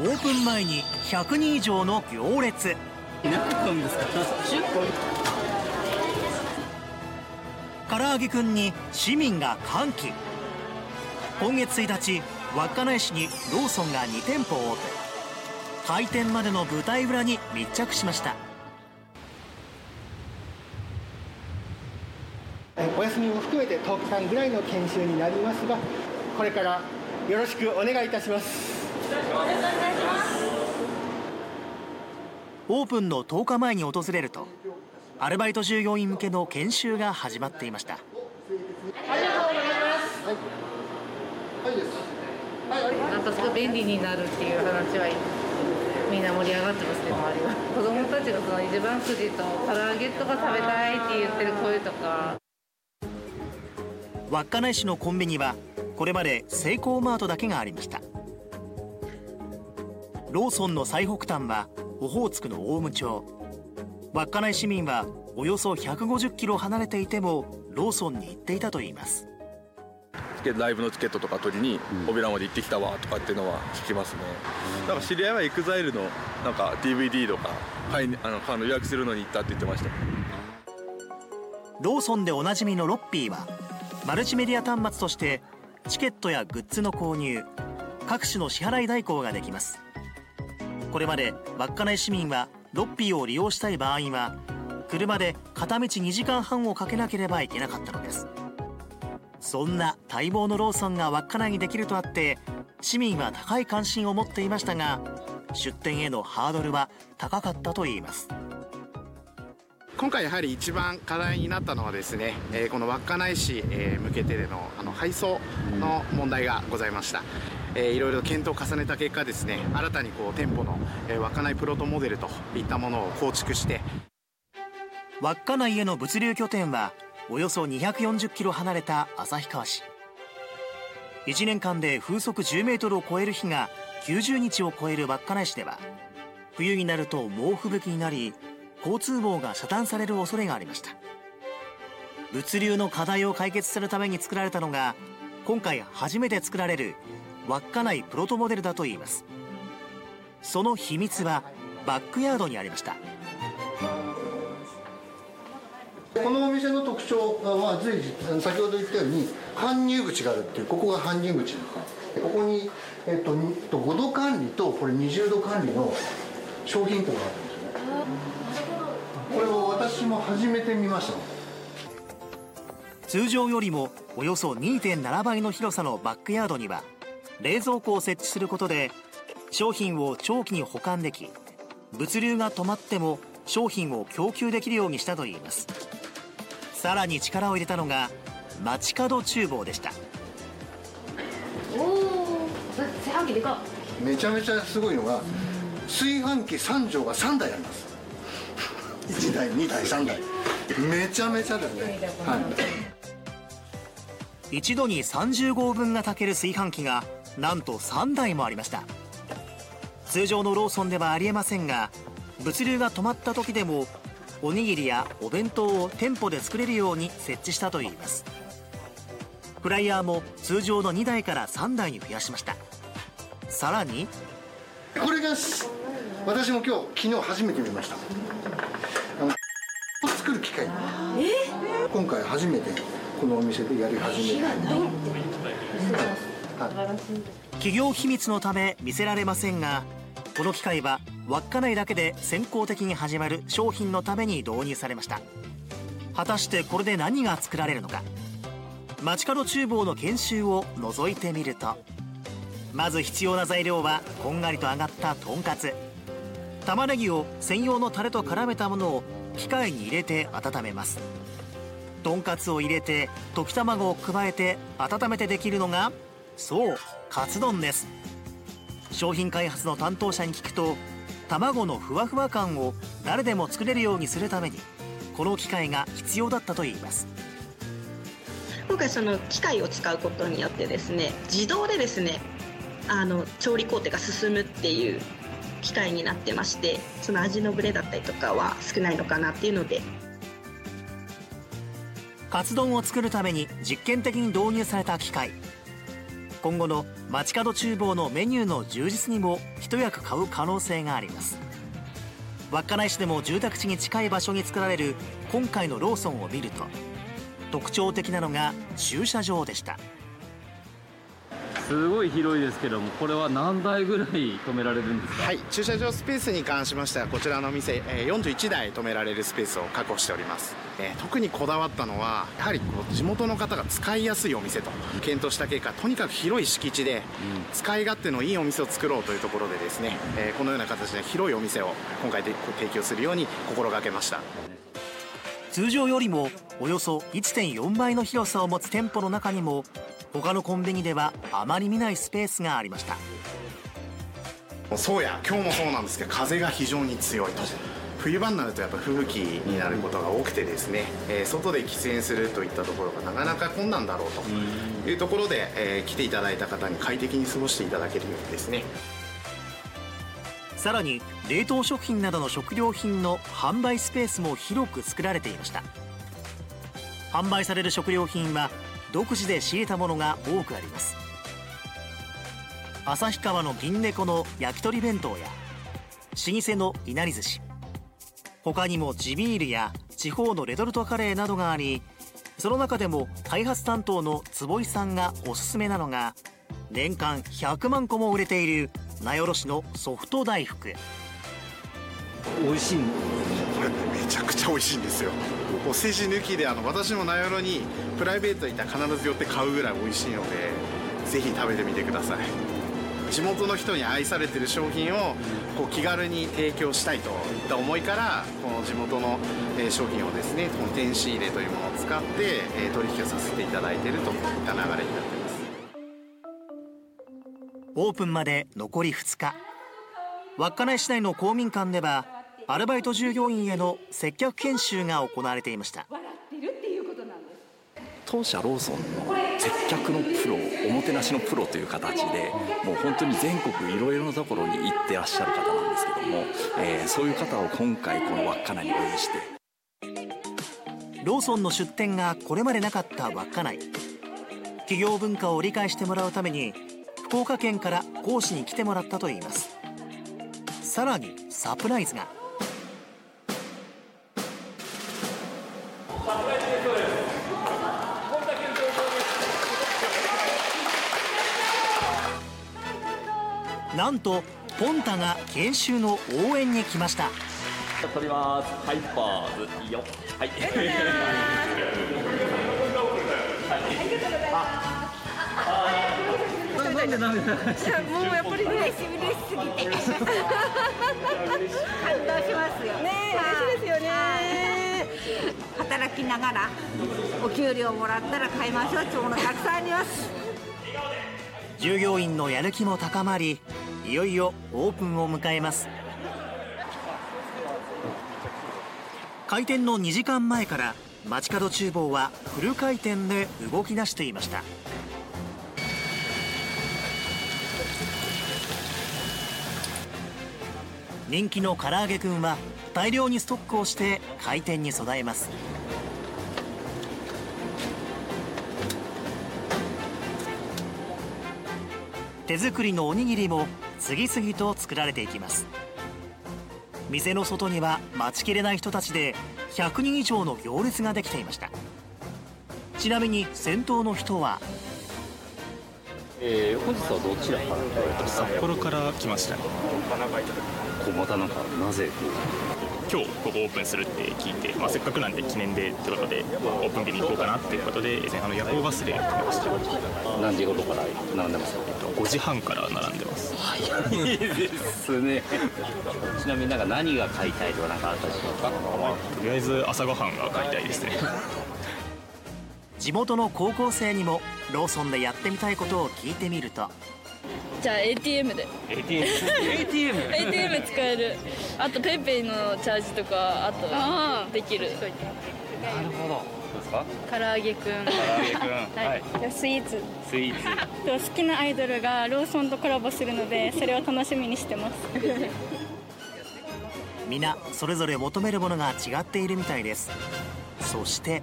オープン前に100人以上の行列。何個ですか？10個唐揚げくんに市民が歓喜。今月1日稚内市にローソンが2店舗オープン。開店までの舞台裏に密着しました。お休みも含めて10日間ぐらいの研修になりますがこれからよろしくお願いいたしますオープンの10日前に訪れるとアルバイト従業員向けの研修が始まっていました。なんかすごい便利になるっていう話はみんな盛り上がってますね周りは子供たちがその一番くじと唐揚げとか食べたいって言ってる声とか。稚内市のコンビニはこれまでセイコーマートだけがありましたローソンの最北端はオホーツクの大武町。稚内市民はおよそ150キロ離れていてもローソンに行っていたといいます。ライブのチケットとか取りにオビラまで行ってきたわとかっていうのは聞きますね、なんか知り合いは EXILE のなんか DVD とか買いあのあの予約するのに行ったって言ってました。ローソンでおなじみのロッピーはマルチメディア端末としてチケットやグッズの購入各種の支払い代行ができますこれまで稚内市民はロッピーを利用したい場合は車で片道2時間半をかけなければいけなかったのです。そんな待望のローソンが稚内にできるとあって市民は高い関心を持っていましたが出店へのハードルは高かったといいます。今回やはり一番課題になったのはですね、えーこの稚内市、え向けてでのあの配送の問題がございました、えーいろいろ検討を重ねた結果ですね新たにこう店舗の、え稚内プロトモデルといったものを構築して。稚内への物流拠点はおよそ240キロ離れた旭川市。1年間で風速10メートルを超える日が90日を超える稚内市では冬になると猛吹雪になり交通網が遮断される恐れがありました。物流の課題を解決するために作られたのが今回初めて作られる稚内プロトモデルだといいます。その秘密はバックヤードにありました。このお店の特徴は随時先ほど言ったように搬入口があるっていうここが搬入口ここに、えっと、にと5度管理とこれ20度管理の商品庫があるんですよね。これを私も初めて見ました。通常よりもおよそ2.7倍の広さのバックヤードには冷蔵庫を設置することで商品を長期に保管でき物流が止まっても商品を供給できるようにしたといいます。さらに力を入れたのが街角厨房でした。おお炊飯器でか。めちゃめちゃすごいのが炊飯器3畳が3台あります。1台2台3台。めちゃめちゃですね、はい、一度に30合分が炊ける炊飯器がなんと3台もありました。通常のローソンではありえませんが物流が止まった時でもおにぎりやお弁当を店舗で作れるように設置したといいます。フライヤーも通常の2台から3台に増やしました。さらにこれが私も今日昨日初めて見ました。あの作る機械今回初めてこのお店でやり始めた企業秘密のため見せられませんがこの機械は稚内だけで先行的に始まる商品のために導入されました。果たしてこれで何が作られるのか。街角厨房の研修を覗いてみると。まず必要な材料はこんがりと揚がったとんかつ。玉ねぎを専用のタレと絡めたものを機械に入れて温めます。とんかつを入れて溶き卵を加えて温めてできるのがそうカツ丼です。商品開発の担当者に聞くと卵のふわふわ感を誰でも作れるようにするためにこの機械が必要だったといいます。今回その機械を使うことによってですね自動でですねあの調理工程が進むっていう機械になってましてその味のブレだったりとかは少ないのかなっていうので。カツ丼を作るために実験的に導入された機械今後の街角厨房のメニューの充実にも一役買う可能性があります。稚内市でも住宅地に近い場所に作られる今回のローソンを見ると特徴的なのが駐車場でした。すごい広いですけどもこれは何台ぐらい止められるんですか？はい駐車場スペースに関しましてはこちらの店えー41台止められるスペースを確保しております。えー特にこだわったのはやはりこう地元の方が使いやすいお店と検討した結果とにかく広い敷地で使い勝手のいいお店を作ろうというところでですねえーこのような形で広いお店を今回で提供するように心がけました。通常よりもおよそ1.4倍の広さを持つ店舗の中にも他のコンビニではあまり見ないスペースがありました。そうや今日もそうなんですけど風が非常に強い。と冬場になるとやっぱ吹雪になることが多くてですね、えー外で喫煙するといったところがなかなか困難だろうというところで、えー来ていただいた方に快適に過ごしていただけるようにですね。さらに冷凍食品などの食料品の販売スペースも広く作られていました。販売される食料品は独自で仕入れたものが多くあります。旭川の銀猫の焼き鳥弁当や老舗のいなり寿司他にも地ビールや地方のレトルトカレーなどがありその中でも開発担当の坪井さんがおすすめなのが年間100万個も売れている名寄市のソフト大福。美味しいこれめちゃくちゃ美味しいんですよ。お世辞抜きであの私も名寄にプライベート行ったら必ず寄って買うぐらい美味しいのでぜひ食べてみてください。地元の人に愛されてる商品をこう気軽に提供したいといった思いからこの地元のえー商品をですねこの電子入れというものを使ってえー取引をさせていただいているといった流れになっています。オープンまで残り2日稚内市内の公民館ではアルバイト従業員への接客研修が行われていました。当社ローソンの接客のプロおもてなしのプロという形でもう本当に全国いろいろなところに行ってらっしゃる方なんですけども、えーそういう方を今回この稚内にお呼びして。ローソンの出店がこれまでなかった稚内。企業文化を理解してもらうために福岡県から講師に来てもらったといいますさらにサプライズが。なんとポンタが研修の応援に来ました。撮ります。ハイパーズ。いいよ。はいなんで涙もうやっぱり嬉しい。嬉しすぎて感動しますよね嬉しい。ですよね働きながらお給料もらったら買い。ましょうってものたくさんあります従業員のやる気も高まりい。よい。よオープンを迎えます開店の2時間前から街角厨房はフル回転で動き出してい。ました人気の唐揚げくんは大量にストックをして開店に備えます。手作りのおにぎりも次々と作られていきます。店の外には待ちきれない人たちで100人以上の行列ができていました。ちなみに先頭の人はえー、本日はどちらから札幌から来ましたね。小股なんかなぜ今日ここオープンするって聞いて、まあ、せっかくなんで記念でってことでオープン日に行こうかなっていうことであの夜行バスで来ました。何時頃から並んでます？か5時半から並んでます。いいですね。ちなみになんか何が買いたいとかなんかあったりしますか？とりあえず朝ごはんが買いたいですね地元の高校生にもローソンでやってみたいことを聞いてみると。じゃあ ATM で。ATM ATM ATM 使える。あと PayPay のチャージとかあとできる。なるほど。どうですか？唐揚げくん。唐揚げくん。はい。スイーツ。スイーツ。好きなアイドルがローソンとコラボするのでそれを楽しみにしてます。皆それぞれ求めるものが違っているみたいです。そして